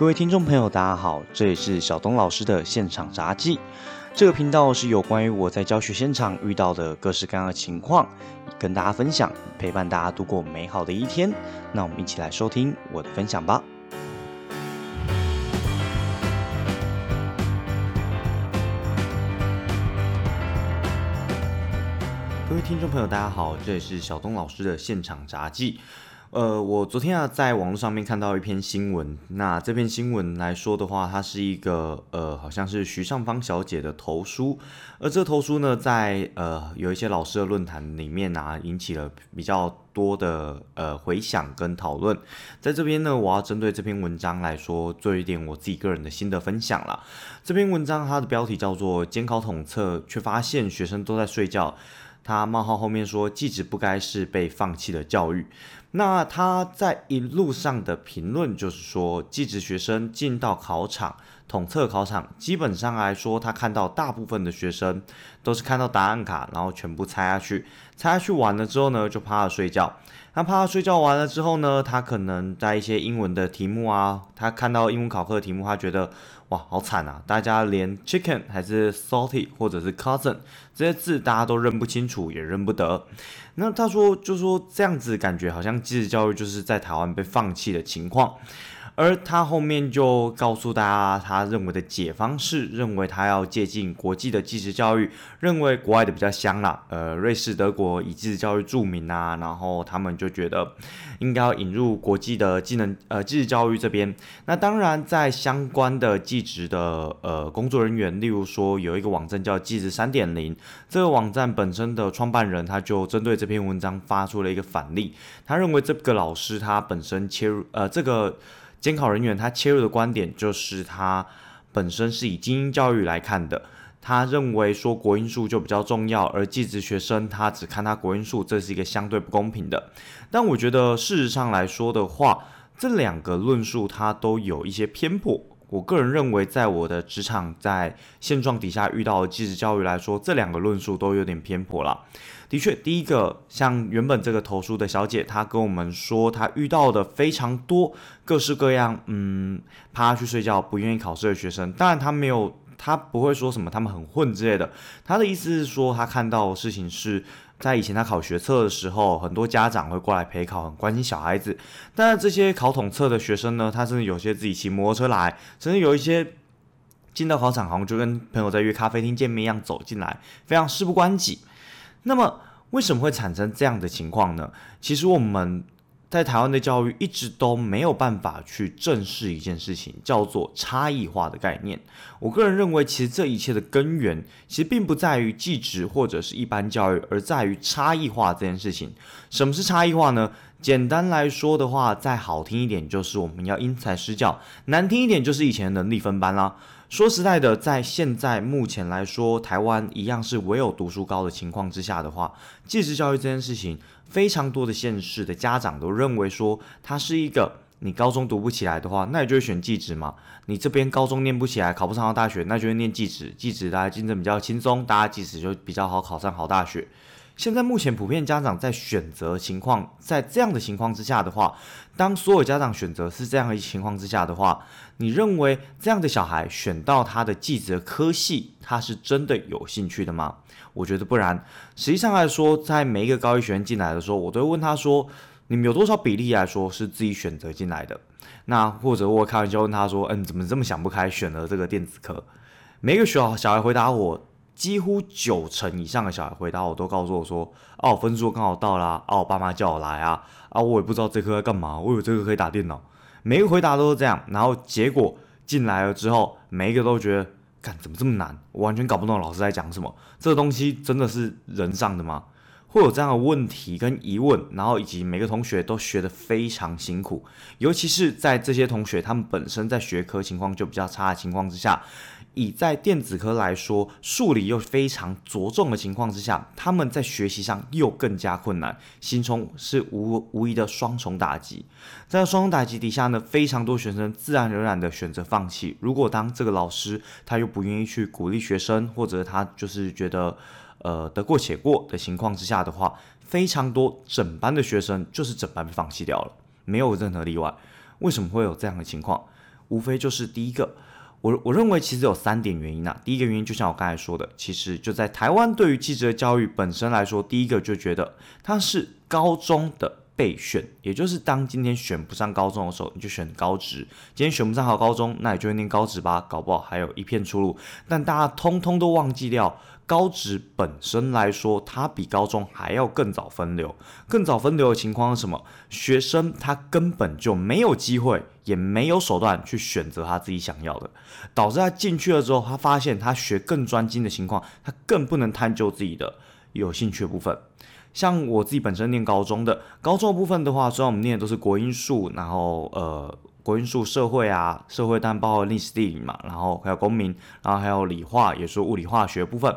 各位听众朋友，大家好，这里是小东老师的现场杂记。这个频道是有关于我在教学现场遇到的各式各样的情况，跟大家分享，陪伴大家度过美好的一天。那我们一起来收听我的分享吧。各位听众朋友，大家好，这里是小东老师的现场杂记。呃，我昨天啊在网络上面看到一篇新闻，那这篇新闻来说的话，它是一个呃，好像是徐尚芳小姐的投书，而这投书呢，在呃有一些老师的论坛里面啊，引起了比较多的呃回响跟讨论。在这边呢，我要针对这篇文章来说，做一点我自己个人的心得分享了。这篇文章它的标题叫做《监考统测却发现学生都在睡觉》。他冒号后面说，记者不该是被放弃的教育。那他在一路上的评论就是说，记者学生进到考场统测考场，基本上来说，他看到大部分的学生都是看到答案卡，然后全部猜下去，猜下去完了之后呢，就趴着睡觉。那趴着睡觉完了之后呢，他可能在一些英文的题目啊，他看到英文考课的题目，他觉得。哇，好惨啊！大家连 chicken 还是 salty 或者是 cousin 这些字，大家都认不清楚，也认不得。那他说，就说这样子感觉好像继续教育就是在台湾被放弃的情况。而他后面就告诉大家，他认为的解方是认为他要借鉴国际的技职教育，认为国外的比较香啦，呃，瑞士、德国以技职教育著名啊，然后他们就觉得应该要引入国际的技能呃技职教育这边。那当然，在相关的技职的呃工作人员，例如说有一个网站叫技职三点零，这个网站本身的创办人他就针对这篇文章发出了一个反例，他认为这个老师他本身切入呃这个。监考人员他切入的观点就是他本身是以精英教育来看的，他认为说国英数就比较重要，而寄职学生他只看他国英数，这是一个相对不公平的。但我觉得事实上来说的话，这两个论述它都有一些偏颇。我个人认为，在我的职场在现状底下遇到的寄职教育来说，这两个论述都有点偏颇了。的确，第一个像原本这个投诉的小姐，她跟我们说，她遇到的非常多各式各样，嗯，趴去睡觉不愿意考试的学生。当然，她没有，她不会说什么他们很混之类的。她的意思是说，她看到的事情是在以前她考学测的时候，很多家长会过来陪考，很关心小孩子。但是这些考统测的学生呢，他甚至有些自己骑摩托车来，甚至有一些进到考场，好像就跟朋友在约咖啡厅见面一样走进来，非常事不关己。那么为什么会产生这样的情况呢？其实我们在台湾的教育一直都没有办法去正视一件事情，叫做差异化的概念。我个人认为，其实这一切的根源其实并不在于技职或者是一般教育，而在于差异化这件事情。什么是差异化呢？简单来说的话，再好听一点就是我们要因材施教，难听一点就是以前的能力分班啦。说实在的，在现在目前来说，台湾一样是唯有读书高的情况之下的话，继职教育这件事情，非常多的县市的家长都认为说，它是一个你高中读不起来的话，那你就会选技职嘛。你这边高中念不起来，考不上大学，那就会念技职，技职大家竞争比较轻松，大家技职就比较好考上好大学。现在目前普遍家长在选择情况，在这样的情况之下的话，当所有家长选择是这样的情况之下的话，你认为这样的小孩选到他的技职科系，他是真的有兴趣的吗？我觉得不然。实际上来说，在每一个高一学生进来的时候，我都会问他说：“你们有多少比例来说是自己选择进来的？”那或者我开玩笑问他说：“嗯，怎么这么想不开，选了这个电子科？”每个学校小孩回答我。几乎九成以上的小孩回答我都告诉我说：“哦，分数刚好到啦，哦，我爸妈叫我来啊，啊，我也不知道这科要干嘛，我以为这个可以打电脑。”每一个回答都是这样，然后结果进来了之后，每一个都觉得：“干怎么这么难？我完全搞不懂老师在讲什么。这东西真的是人上的吗？”会有这样的问题跟疑问，然后以及每个同学都学得非常辛苦，尤其是在这些同学他们本身在学科情况就比较差的情况之下。以在电子科来说，数理又非常着重的情况之下，他们在学习上又更加困难，心中是无无疑的双重打击。在双重打击底下呢，非常多学生自然而然的选择放弃。如果当这个老师他又不愿意去鼓励学生，或者他就是觉得呃得过且过的情况之下的话，非常多整班的学生就是整班被放弃掉了，没有任何例外。为什么会有这样的情况？无非就是第一个，我我认为其实有三点原因啊。第一个原因就像我刚才说的，其实就在台湾对于记者教育本身来说，第一个就觉得它是高中的。备选，也就是当今天选不上高中的时候，你就选高职；今天选不上好高中，那你就念高职吧，搞不好还有一片出路。但大家通通都忘记掉，高职本身来说，它比高中还要更早分流。更早分流的情况是什么？学生他根本就没有机会，也没有手段去选择他自己想要的，导致他进去了之后，他发现他学更专精的情况，他更不能探究自己的有兴趣部分。像我自己本身念高中的，高中部分的话，虽然我们念的都是国英数，然后呃国英数社会啊，社会但包括历史地理嘛，然后还有公民，然后还有理化，也是物理化学部分，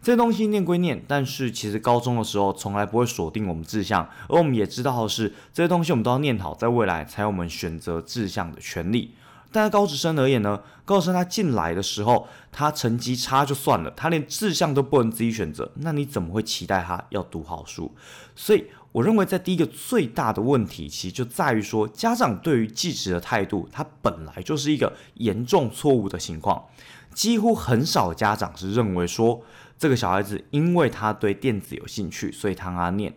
这些东西念归念，但是其实高中的时候从来不会锁定我们志向，而我们也知道的是，这些东西我们都要念好，在未来才有我们选择志向的权利。但是高职生而言呢，高职生他进来的时候，他成绩差就算了，他连志向都不能自己选择，那你怎么会期待他要读好书？所以我认为，在第一个最大的问题，其实就在于说，家长对于继职的态度，它本来就是一个严重错误的情况。几乎很少家长是认为说，这个小孩子因为他对电子有兴趣，所以他让他念。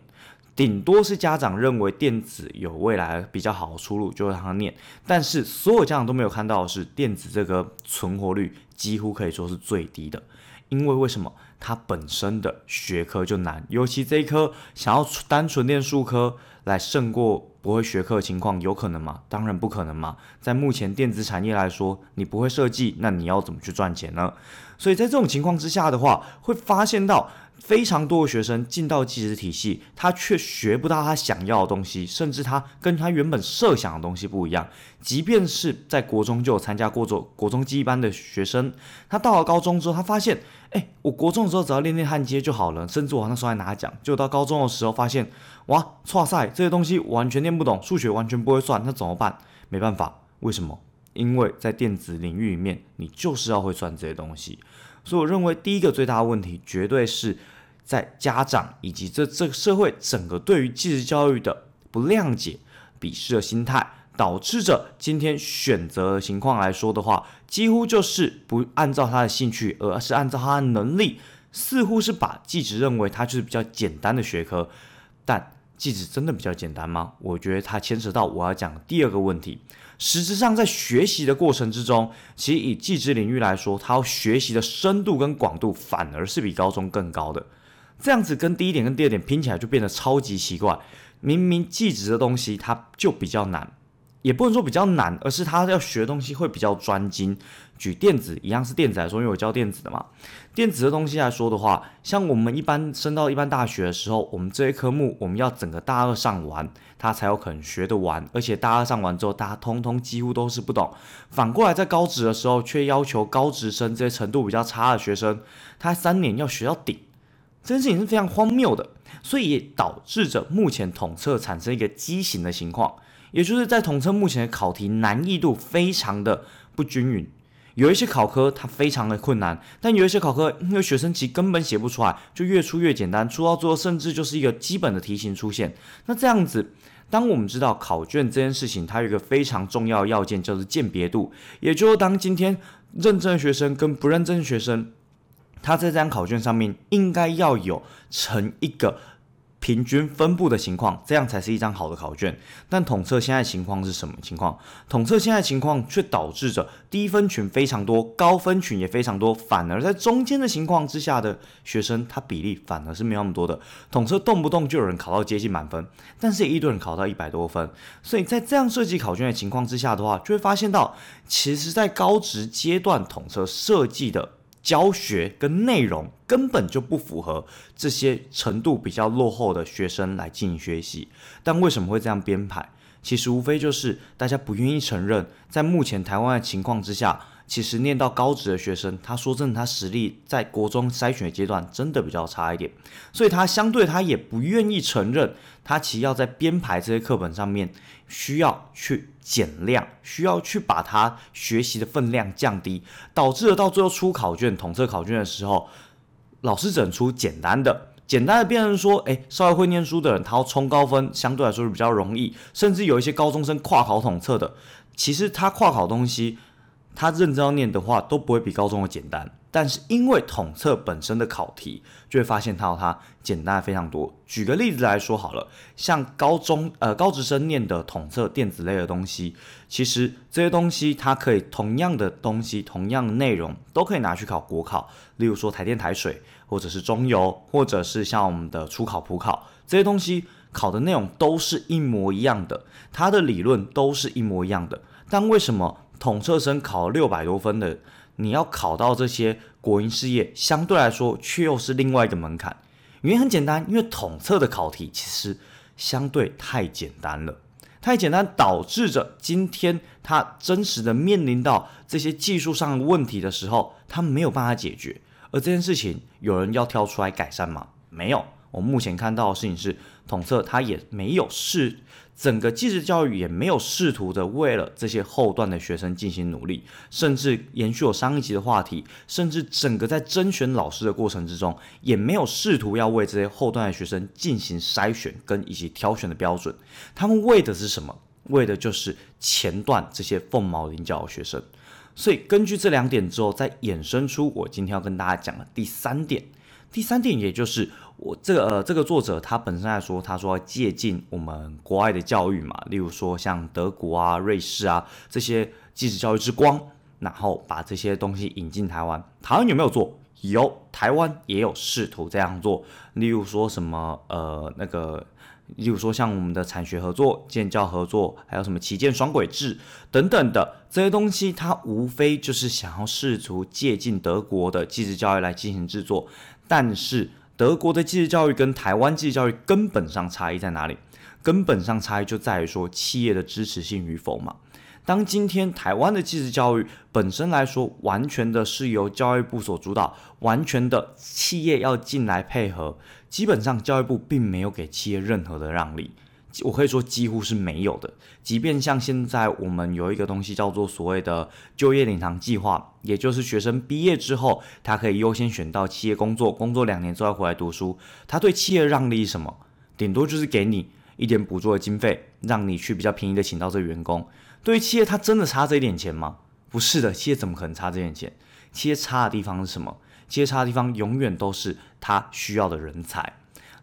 顶多是家长认为电子有未来比较好的出路，就让他念。但是所有家长都没有看到的是，电子这个存活率几乎可以说是最低的。因为为什么？它本身的学科就难，尤其这一科想要单纯练数科来胜过不会学科的情况，有可能吗？当然不可能嘛。在目前电子产业来说，你不会设计，那你要怎么去赚钱呢？所以在这种情况之下的话，会发现到。非常多的学生进到技职体系，他却学不到他想要的东西，甚至他跟他原本设想的东西不一样。即便是在国中就有参加过做国中记忆班的学生，他到了高中之后，他发现，哎，我国中的时候只要练练焊接就好了，甚至我那时候还拿奖。就到高中的时候发现，哇，哇塞，这些东西完全念不懂，数学完全不会算，那怎么办？没办法，为什么？因为在电子领域里面，你就是要会算这些东西。所以我认为，第一个最大的问题，绝对是在家长以及这这个社会整个对于继职教育的不谅解、鄙视的心态，导致着今天选择的情况来说的话，几乎就是不按照他的兴趣，而是按照他的能力，似乎是把继职认为它就是比较简单的学科，但。记职真的比较简单吗？我觉得它牵扯到我要讲第二个问题。实质上，在学习的过程之中，其实以记职领域来说，它要学习的深度跟广度反而是比高中更高的。这样子跟第一点跟第二点拼起来就变得超级奇怪。明明记职的东西它就比较难。也不能说比较难，而是他要学东西会比较专精。举电子一样是电子来说，因为我教电子的嘛。电子的东西来说的话，像我们一般升到一般大学的时候，我们这些科目我们要整个大二上完，他才有可能学得完。而且大二上完之后，大家通通几乎都是不懂。反过来在高职的时候，却要求高职生这些程度比较差的学生，他三年要学到顶，这件事情是非常荒谬的。所以也导致着目前统测产生一个畸形的情况。也就是在统测目前的考题难易度非常的不均匀，有一些考科它非常的困难，但有一些考科因为学生其实根本写不出来，就越出越简单，出到最后甚至就是一个基本的题型出现。那这样子，当我们知道考卷这件事情，它有一个非常重要的要件，叫做鉴别度，也就是当今天认真的学生跟不认真的学生，他在这张考卷上面应该要有成一个。平均分布的情况，这样才是一张好的考卷。但统测现在情况是什么情况？统测现在情况却导致着低分群非常多，高分群也非常多，反而在中间的情况之下的学生，他比例反而是没有那么多的。统测动不动就有人考到接近满分，但是一堆人考到一百多分。所以在这样设计考卷的情况之下的话，就会发现到，其实在高职阶段统测设计的。教学跟内容根本就不符合这些程度比较落后的学生来进行学习，但为什么会这样编排？其实无非就是大家不愿意承认，在目前台湾的情况之下。其实念到高职的学生，他说真的，他实力在国中筛选阶段真的比较差一点，所以他相对他也不愿意承认，他其实要在编排这些课本上面需要去减量，需要去把他学习的分量降低，导致了到最后出考卷统测考卷的时候，老师整出简单的。简单的变成说，哎，稍微会念书的人，他要冲高分，相对来说是比较容易。甚至有一些高中生跨考统测的，其实他跨考东西，他认真要念的话，都不会比高中的简单。但是因为统测本身的考题，就会发现到它简单非常多。举个例子来说好了，像高中呃高职生念的统测电子类的东西，其实这些东西它可以同样的东西，同样的内容都可以拿去考国考。例如说台电台水，或者是中油，或者是像我们的初考普考这些东西，考的内容都是一模一样的，它的理论都是一模一样的。但为什么统测生考六百多分的？你要考到这些国营事业，相对来说却又是另外一个门槛。原因很简单，因为统测的考题其实相对太简单了，太简单导致着今天他真实的面临到这些技术上的问题的时候，他没有办法解决。而这件事情有人要跳出来改善吗？没有。我目前看到的事情是，统测他也没有试。整个技职教育也没有试图的为了这些后段的学生进行努力，甚至延续我上一集的话题，甚至整个在甄选老师的过程之中，也没有试图要为这些后段的学生进行筛选跟以及挑选的标准。他们为的是什么？为的就是前段这些凤毛麟角的学生。所以根据这两点之后，再衍生出我今天要跟大家讲的第三点。第三点，也就是我这个呃这个作者他本身来说，他说要借鉴我们国外的教育嘛，例如说像德国啊、瑞士啊这些继职教育之光，然后把这些东西引进台湾。台湾有没有做？有，台湾也有试图这样做。例如说什么呃那个，例如说像我们的产学合作、建教合作，还有什么旗舰双轨制等等的这些东西，它无非就是想要试图借鉴德国的继职教育来进行制作。但是德国的继续教育跟台湾继续教育根本上差异在哪里？根本上差异就在于说企业的支持性与否嘛。当今天台湾的继续教育本身来说，完全的是由教育部所主导，完全的企业要进来配合，基本上教育部并没有给企业任何的让利。我可以说几乎是没有的，即便像现在我们有一个东西叫做所谓的就业领航计划，也就是学生毕业之后，他可以优先选到企业工作，工作两年之后回来读书。他对企业让利什么？顶多就是给你一点补助的经费，让你去比较便宜的请到这员工。对于企业，他真的差这一点钱吗？不是的，企业怎么可能差这点钱？企业差的地方是什么？企业差的地方永远都是他需要的人才。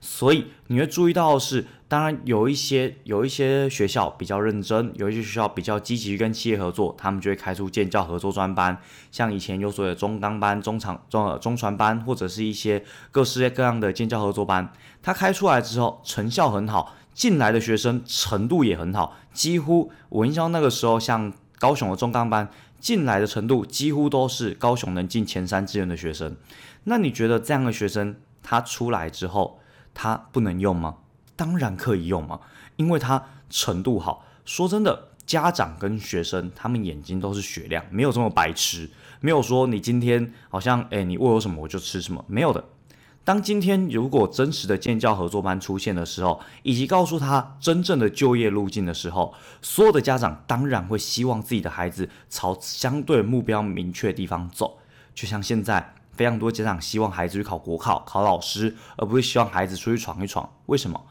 所以你会注意到的是，当然有一些有一些学校比较认真，有一些学校比较积极跟企业合作，他们就会开出建教合作专班，像以前有所谓的中钢班、中长中中传班，或者是一些各式各样的建教合作班，它开出来之后成效很好，进来的学生程度也很好，几乎我印象那个时候，像高雄的中钢班进来的程度，几乎都是高雄能进前三志愿的学生。那你觉得这样的学生他出来之后？它不能用吗？当然可以用嘛，因为它程度好。说真的，家长跟学生他们眼睛都是雪亮，没有这么白痴，没有说你今天好像诶，你喂我什么我就吃什么，没有的。当今天如果真实的建教合作班出现的时候，以及告诉他真正的就业路径的时候，所有的家长当然会希望自己的孩子朝相对目标明确的地方走，就像现在。非常多家长希望孩子去考国考、考老师，而不是希望孩子出去闯一闯。为什么？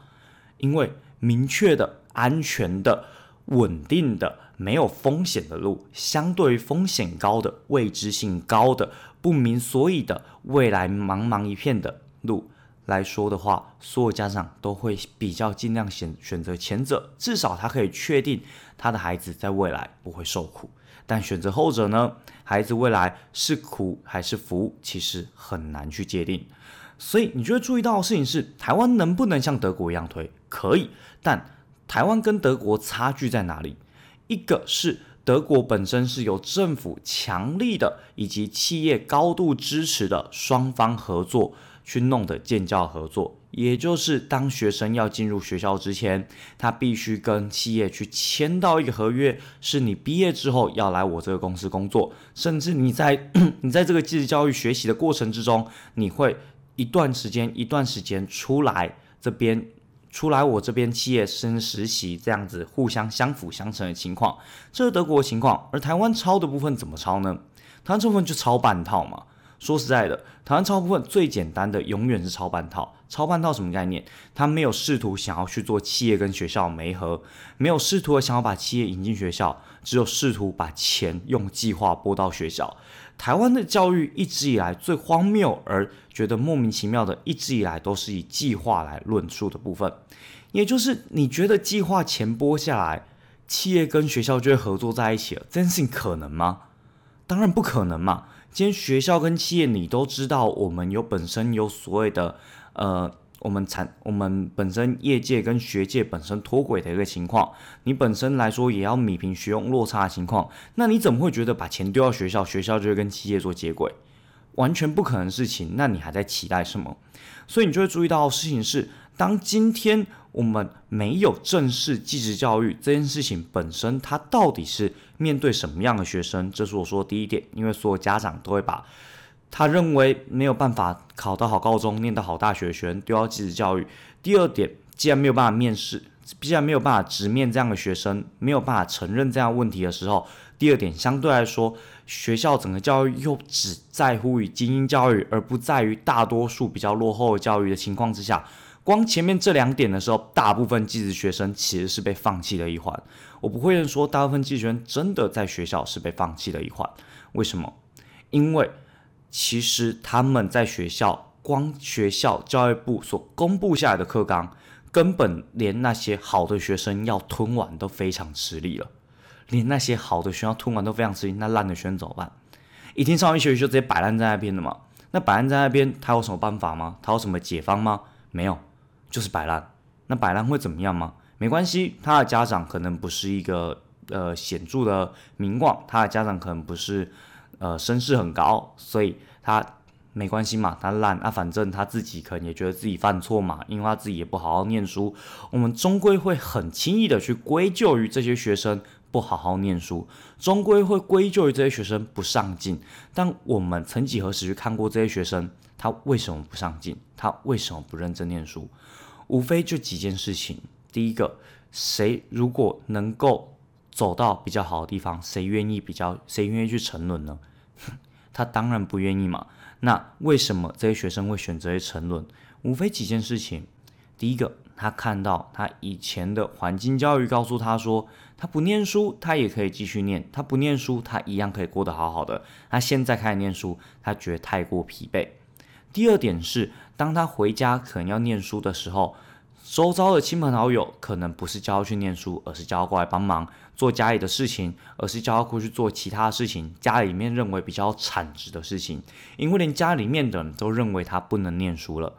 因为明确的、安全的、稳定的、没有风险的路，相对于风险高的、未知性高的、不明所以的未来茫茫一片的路来说的话，所有家长都会比较尽量选选择前者，至少他可以确定他的孩子在未来不会受苦。但选择后者呢？孩子未来是苦还是福，其实很难去界定。所以你就会注意到的事情是：台湾能不能像德国一样推？可以，但台湾跟德国差距在哪里？一个是德国本身是由政府强力的以及企业高度支持的双方合作去弄的建教合作。也就是当学生要进入学校之前，他必须跟企业去签到一个合约，是你毕业之后要来我这个公司工作，甚至你在 你在这个继续教育学习的过程之中，你会一段时间一段时间出来这边出来我这边企业生实习，这样子互相相辅相成的情况，这是德国情况。而台湾抄的部分怎么抄呢？台湾这部分就抄半套嘛。说实在的，台湾超部分最简单的永远是超半套。超半套什么概念？他没有试图想要去做企业跟学校媒合，没有试图想要把企业引进学校，只有试图把钱用计划拨到学校。台湾的教育一直以来最荒谬而觉得莫名其妙的，一直以来都是以计划来论述的部分。也就是你觉得计划钱拨下来，企业跟学校就会合作在一起了，这件事情可能吗？当然不可能嘛！今天学校跟企业你都知道，我们有本身有所谓的。呃，我们产我们本身业界跟学界本身脱轨的一个情况，你本身来说也要米平学用落差的情况，那你怎么会觉得把钱丢到学校，学校就会跟企业做接轨？完全不可能的事情，那你还在期待什么？所以你就会注意到事情是，当今天我们没有正式继职教育这件事情本身，它到底是面对什么样的学生？这是我说的第一点，因为所有家长都会把。他认为没有办法考到好高中、念到好大学学生丢到寄宿教育。第二点，既然没有办法面试，既然没有办法直面这样的学生，没有办法承认这样问题的时候，第二点相对来说，学校整个教育又只在乎于精英教育，而不在于大多数比较落后的教育的情况之下，光前面这两点的时候，大部分寄宿学生其实是被放弃的一环。我不会说大部分寄宿学生真的在学校是被放弃的一环，为什么？因为。其实他们在学校，光学校教育部所公布下来的课纲，根本连那些好的学生要吞完都非常吃力了。连那些好的学校吞完都非常吃力，那烂的学生怎么办？一听上一学期就直接摆烂在那边的嘛？那摆烂在那边，他有什么办法吗？他有什么解方吗？没有，就是摆烂。那摆烂会怎么样吗？没关系，他的家长可能不是一个呃显著的名望，他的家长可能不是。呃，声势很高，所以他没关系嘛，他烂啊，反正他自己可能也觉得自己犯错嘛，因为他自己也不好好念书。我们终归会很轻易的去归咎于这些学生不好好念书，终归会归咎于这些学生不上进。但我们曾几何时去看过这些学生，他为什么不上进？他为什么不认真念书？无非就几件事情。第一个，谁如果能够。走到比较好的地方，谁愿意比较？谁愿意去沉沦呢？他当然不愿意嘛。那为什么这些学生会选择沉沦？无非几件事情。第一个，他看到他以前的环境教育告诉他说，他不念书，他也可以继续念；他不念书，他一样可以过得好好的。他现在开始念书，他觉得太过疲惫。第二点是，当他回家可能要念书的时候。周遭的亲朋好友可能不是叫他去念书，而是叫他过来帮忙做家里的事情，而是叫他过去做其他的事情，家里面认为比较产值的事情，因为连家里面的人都认为他不能念书了。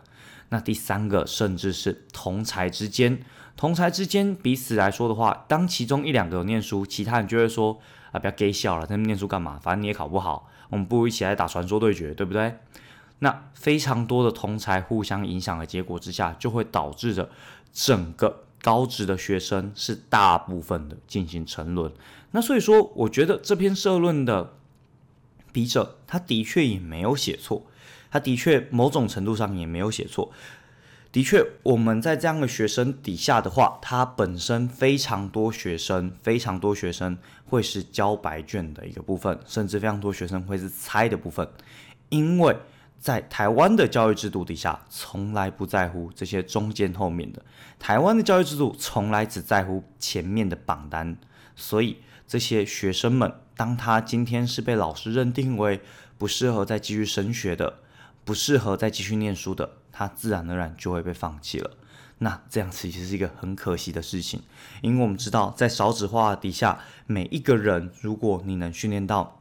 那第三个，甚至是同才之间，同才之间彼此来说的话，当其中一两个有念书，其他人就会说啊，不要给笑了，他们念书干嘛？反正你也考不好，我们不如一起来打传说对决，对不对？那非常多的同才互相影响的结果之下，就会导致着整个高职的学生是大部分的进行沉沦。那所以说，我觉得这篇社论的笔者，他的确也没有写错，他的确某种程度上也没有写错。的确，我们在这样的学生底下的话，他本身非常多学生，非常多学生会是交白卷的一个部分，甚至非常多学生会是猜的部分，因为。在台湾的教育制度底下，从来不在乎这些中间后面的。台湾的教育制度从来只在乎前面的榜单，所以这些学生们，当他今天是被老师认定为不适合再继续升学的，不适合再继续念书的，他自然而然就会被放弃了。那这样其实是一个很可惜的事情，因为我们知道，在少子化底下，每一个人，如果你能训练到。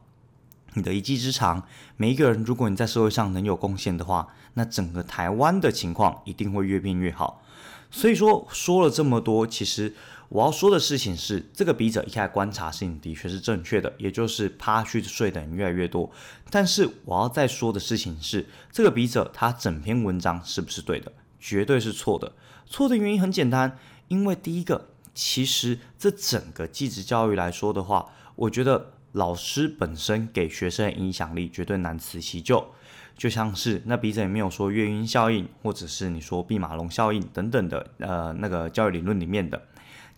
你的一技之长，每一个人，如果你在社会上能有贡献的话，那整个台湾的情况一定会越变越好。所以说说了这么多，其实我要说的事情是，这个笔者一开始观察事情的确是正确的，也就是趴去睡的人越来越多。但是我要再说的事情是，这个笔者他整篇文章是不是对的？绝对是错的。错的原因很简单，因为第一个，其实这整个继职教育来说的话，我觉得。老师本身给学生的影响力绝对难辞其咎，就像是那笔者也没有说月晕效应，或者是你说毕马龙效应等等的，呃，那个教育理论里面的。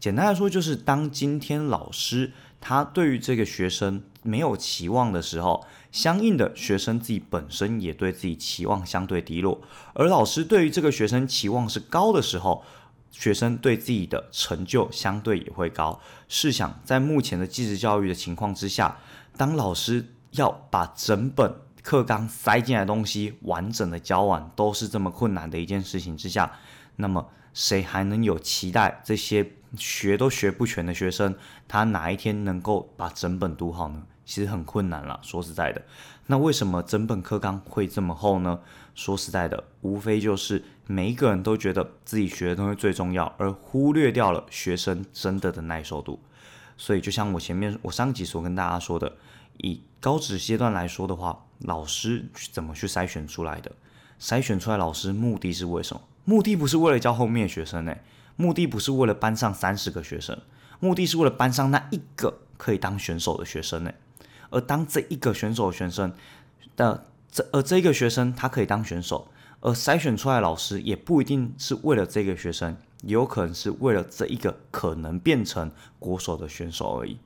简单来说，就是当今天老师他对于这个学生没有期望的时候，相应的学生自己本身也对自己期望相对低落，而老师对于这个学生期望是高的时候，学生对自己的成就相对也会高。试想，在目前的继职教育的情况之下，当老师要把整本课纲塞进来的东西完整的教完，都是这么困难的一件事情之下，那么谁还能有期待这些学都学不全的学生，他哪一天能够把整本读好呢？其实很困难了。说实在的，那为什么整本课纲会这么厚呢？说实在的，无非就是每一个人都觉得自己学的东西最重要，而忽略掉了学生真的的耐受度。所以，就像我前面我上集所跟大家说的，以高职阶段来说的话，老师怎么去筛选出来的？筛选出来老师目的是为什么？目的不是为了教后面学生呢？目的不是为了班上三十个学生，目的是为了班上那一个可以当选手的学生呢？而当这一个选手学生的这而这一个学生他可以当选手，而筛选出来老师也不一定是为了这个学生，也有可能是为了这一个可能变成国手的选手而已。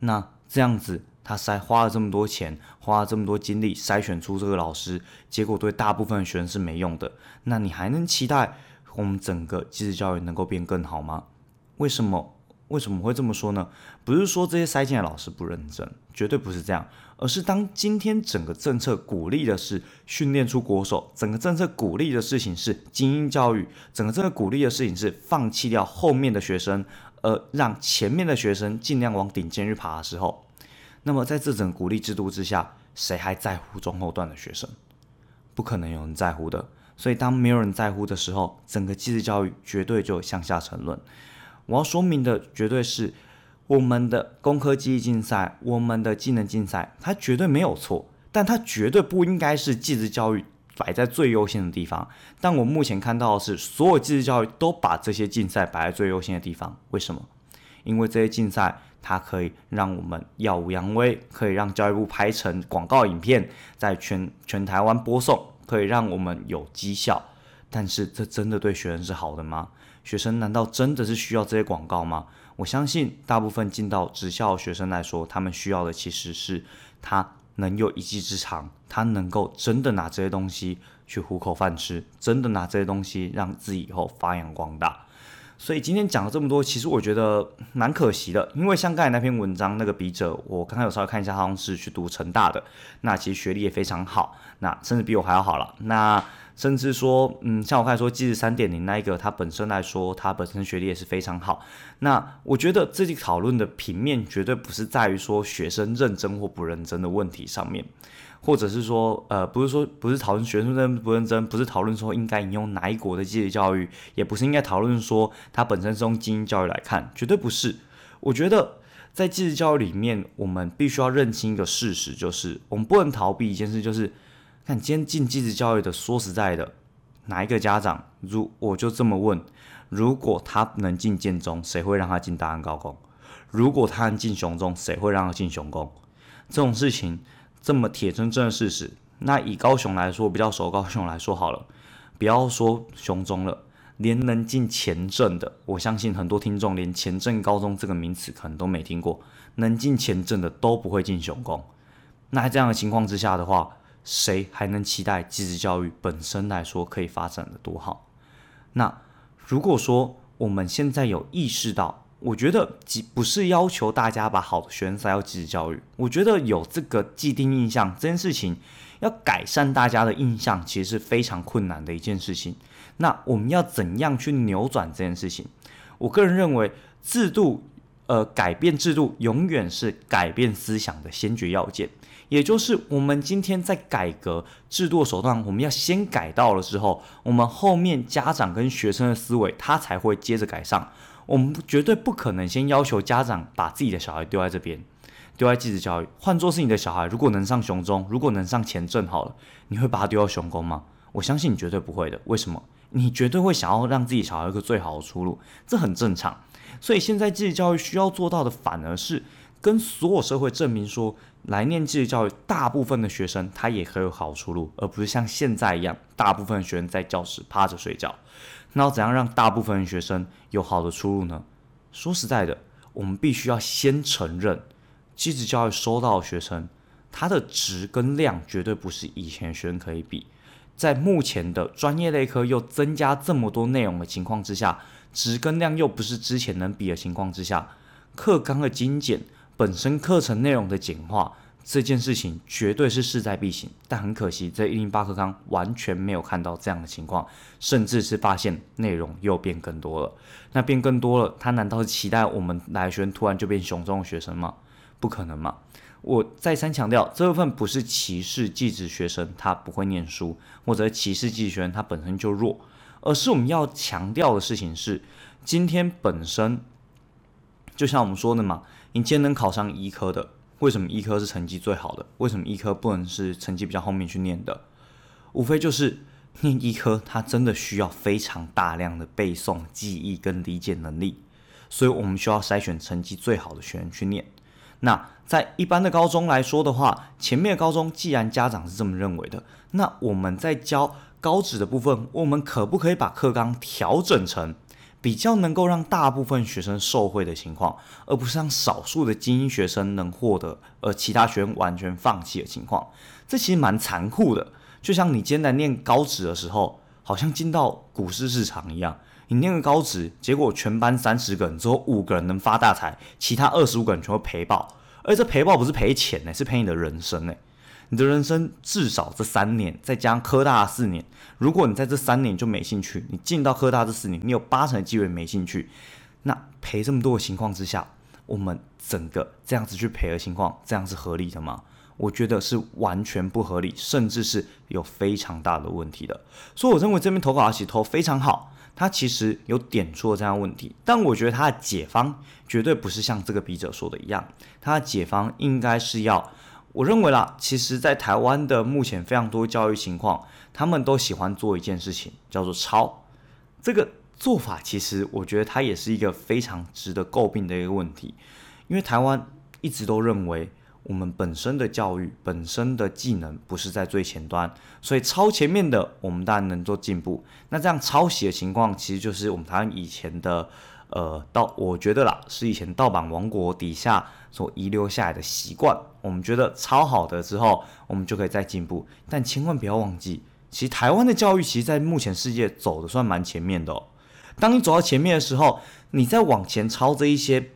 那这样子。他筛花了这么多钱，花了这么多精力筛选出这个老师，结果对大部分学生是没用的。那你还能期待我们整个机制教育能够变更好吗？为什么？为什么会这么说呢？不是说这些筛进来老师不认真，绝对不是这样，而是当今天整个政策鼓励的是训练出国手，整个政策鼓励的事情是精英教育，整个政策鼓励的事情是放弃掉后面的学生，而让前面的学生尽量往顶尖去爬的时候。那么在这种鼓励制度之下，谁还在乎中后段的学生？不可能有人在乎的。所以当没有人在乎的时候，整个技职教育绝对就向下沉沦。我要说明的绝对是，我们的工科技艺竞赛，我们的技能竞赛，它绝对没有错，但它绝对不应该是技职教育摆在最优先的地方。但我目前看到的是，所有技职教育都把这些竞赛摆在最优先的地方。为什么？因为这些竞赛。它可以让我们耀武扬威，可以让教育部拍成广告影片，在全全台湾播送，可以让我们有绩效。但是，这真的对学生是好的吗？学生难道真的是需要这些广告吗？我相信，大部分进到职校学生来说，他们需要的其实是他能有一技之长，他能够真的拿这些东西去糊口饭吃，真的拿这些东西让自己以后发扬光大。所以今天讲了这么多，其实我觉得蛮可惜的，因为像刚才那篇文章那个笔者，我刚刚有稍微看一下，好像是去读成大的，那其实学历也非常好，那甚至比我还要好了。那甚至说，嗯，像我刚才说，机智三点零那一个，它本身来说，它本身学历也是非常好。那我觉得这己讨论的平面绝对不是在于说学生认真或不认真的问题上面。或者是说，呃，不是说不是讨论学生认不认真，不是讨论说应该引用哪一国的基础教育，也不是应该讨论说它本身是用精英教育来看，绝对不是。我觉得在基础教育里面，我们必须要认清一个事实，就是我们不能逃避一件事，就是看今天进基础教育的，说实在的，哪一个家长，如我就这么问，如果他能进建中，谁会让他进大安高工？如果他能进雄中，谁会让他进雄工？这种事情。这么铁铮铮的事实，那以高雄来说，比较熟高雄来说好了，不要说雄中了，连能进前镇的，我相信很多听众连前镇高中这个名词可能都没听过，能进前镇的都不会进雄工。那这样的情况之下的话，谁还能期待技职教育本身来说可以发展的多好？那如果说我们现在有意识到，我觉得既不是要求大家把好的学生塞到继职教育，我觉得有这个既定印象这件事情，要改善大家的印象，其实是非常困难的一件事情。那我们要怎样去扭转这件事情？我个人认为，制度，呃，改变制度永远是改变思想的先决要件。也就是我们今天在改革制度手段，我们要先改到了之后，我们后面家长跟学生的思维，他才会接着改上。我们绝对不可能先要求家长把自己的小孩丢在这边，丢在继职教育。换作是你的小孩，如果能上雄中，如果能上前镇好了，你会把他丢到雄工吗？我相信你绝对不会的。为什么？你绝对会想要让自己小孩一个最好的出路，这很正常。所以现在继职教育需要做到的，反而是跟所有社会证明说，来念继职教育，大部分的学生他也可以有好出路，而不是像现在一样，大部分学生在教室趴着睡觉。那要怎样让大部分学生有好的出路呢？说实在的，我们必须要先承认，继职教育收到的学生，它的值跟量绝对不是以前学生可以比。在目前的专业类科又增加这么多内容的情况之下，值跟量又不是之前能比的情况之下，课纲的精简，本身课程内容的简化。这件事情绝对是势在必行，但很可惜，在一零八课纲完全没有看到这样的情况，甚至是发现内容又变更多了。那变更多了，他难道是期待我们来学突然就变雄中的学生吗？不可能嘛！我再三强调，这部分不是歧视寄子学生他不会念书，或者歧视寄职学生他本身就弱，而是我们要强调的事情是，今天本身就像我们说的嘛，你今天能考上医科的。为什么医科是成绩最好的？为什么医科不能是成绩比较后面去念的？无非就是念医科，它真的需要非常大量的背诵、记忆跟理解能力，所以我们需要筛选成绩最好的学员去念。那在一般的高中来说的话，前面的高中既然家长是这么认为的，那我们在教高职的部分，我们可不可以把课纲调整成？比较能够让大部分学生受惠的情况，而不是让少数的精英学生能获得，而其他学生完全放弃的情况，这其实蛮残酷的。就像你今天在念高职的时候，好像进到股市市场一样，你念个高职，结果全班三十个人，只有五个人能发大财，其他二十五个人全会赔爆，而这赔爆不是赔钱呢，是赔你的人生呢。你的人生至少这三年，再加上科大四年，如果你在这三年就没兴趣，你进到科大这四年，你有八成的机会没兴趣，那赔这么多的情况之下，我们整个这样子去赔的情况，这样是合理的吗？我觉得是完全不合理，甚至是有非常大的问题的。所以我认为这边投稿的起头非常好，他其实有点出了这样问题，但我觉得他的解方绝对不是像这个笔者说的一样，他的解方应该是要。我认为啦，其实，在台湾的目前非常多教育情况，他们都喜欢做一件事情，叫做抄。这个做法，其实我觉得它也是一个非常值得诟病的一个问题。因为台湾一直都认为，我们本身的教育、本身的技能不是在最前端，所以抄前面的，我们当然能做进步。那这样抄袭的情况，其实就是我们台湾以前的。呃，盗我觉得啦，是以前盗版王国底下所遗留下来的习惯。我们觉得抄好的之后，我们就可以再进步。但千万不要忘记，其实台湾的教育其实，在目前世界走的算蛮前面的哦。当你走到前面的时候，你再往前抄这一些，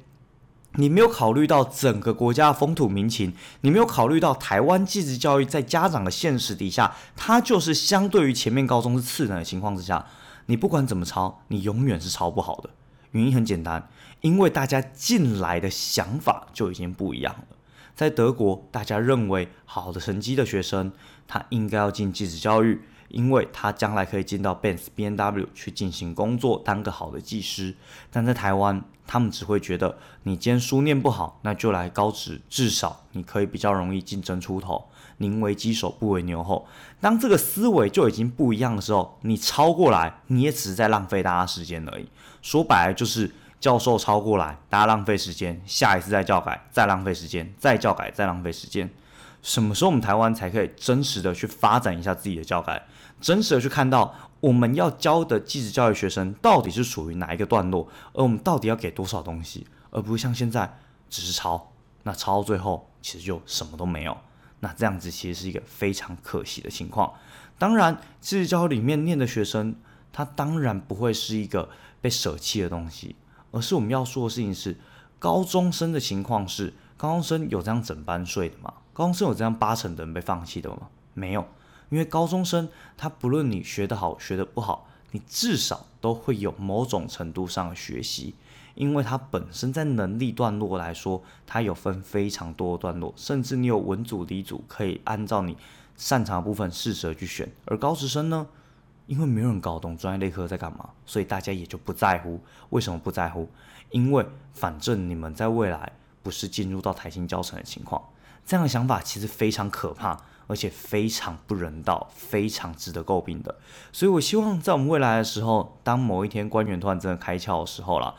你没有考虑到整个国家的风土民情，你没有考虑到台湾继职教育在家长的现实底下，它就是相对于前面高中是次等的情况之下，你不管怎么抄，你永远是抄不好的。原因很简单，因为大家进来的想法就已经不一样了。在德国，大家认为好的成绩的学生，他应该要进继职教育，因为他将来可以进到 Benz、B N W 去进行工作，当个好的技师。但在台湾，他们只会觉得你今天书念不好，那就来高职，至少你可以比较容易竞争出头。宁为鸡首不为牛后，当这个思维就已经不一样的时候，你抄过来，你也只是在浪费大家时间而已。说白了就是教授抄过来，大家浪费时间，下一次再教改，再浪费时间，再教改，再浪费时间。什么时候我们台湾才可以真实的去发展一下自己的教改，真实的去看到我们要教的技职教育学生到底是属于哪一个段落，而我们到底要给多少东西，而不是像现在只是抄，那抄到最后其实就什么都没有。那这样子其实是一个非常可惜的情况。当然，智教里面念的学生，他当然不会是一个被舍弃的东西，而是我们要说的事情是，高中生的情况是，高中生有这样整班睡的吗？高中生有这样八成的人被放弃的吗？没有，因为高中生他不论你学得好学得不好，你至少都会有某种程度上的学习。因为它本身在能力段落来说，它有分非常多的段落，甚至你有文组、理组，可以按照你擅长的部分适时去选。而高职生呢，因为没有人搞懂专业类科在干嘛，所以大家也就不在乎。为什么不在乎？因为反正你们在未来不是进入到台新教程的情况，这样的想法其实非常可怕，而且非常不人道，非常值得诟病的。所以我希望在我们未来的时候，当某一天官员突然真的开窍的时候了。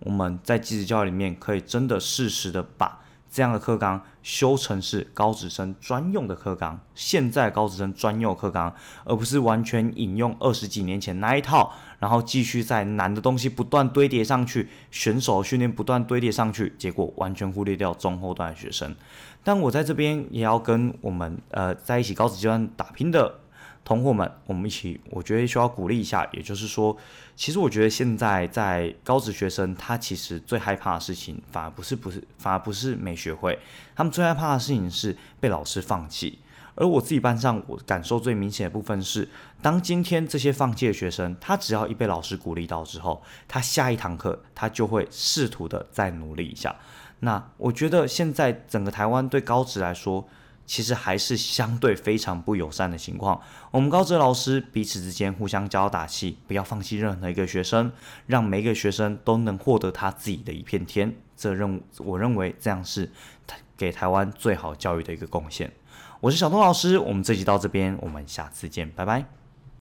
我们在继职教育里面，可以真的适时的把这样的课纲修成是高职生专用的课纲，现在高职生专用课纲，而不是完全引用二十几年前那一套，然后继续在难的东西不断堆叠上去，选手训练不断堆叠上去，结果完全忽略掉中后段的学生。但我在这边也要跟我们呃在一起高职阶段打拼的。同伙们，我们一起，我觉得需要鼓励一下。也就是说，其实我觉得现在在高职学生，他其实最害怕的事情，反而不是不是，反而不是没学会，他们最害怕的事情是被老师放弃。而我自己班上，我感受最明显的部分是，当今天这些放弃的学生，他只要一被老师鼓励到之后，他下一堂课他就会试图的再努力一下。那我觉得现在整个台湾对高职来说，其实还是相对非常不友善的情况。我们高职老师彼此之间互相加打气，不要放弃任何一个学生，让每一个学生都能获得他自己的一片天。这认我认为这样是给台湾最好教育的一个贡献。我是小东老师，我们这集到这边，我们下次见，拜拜。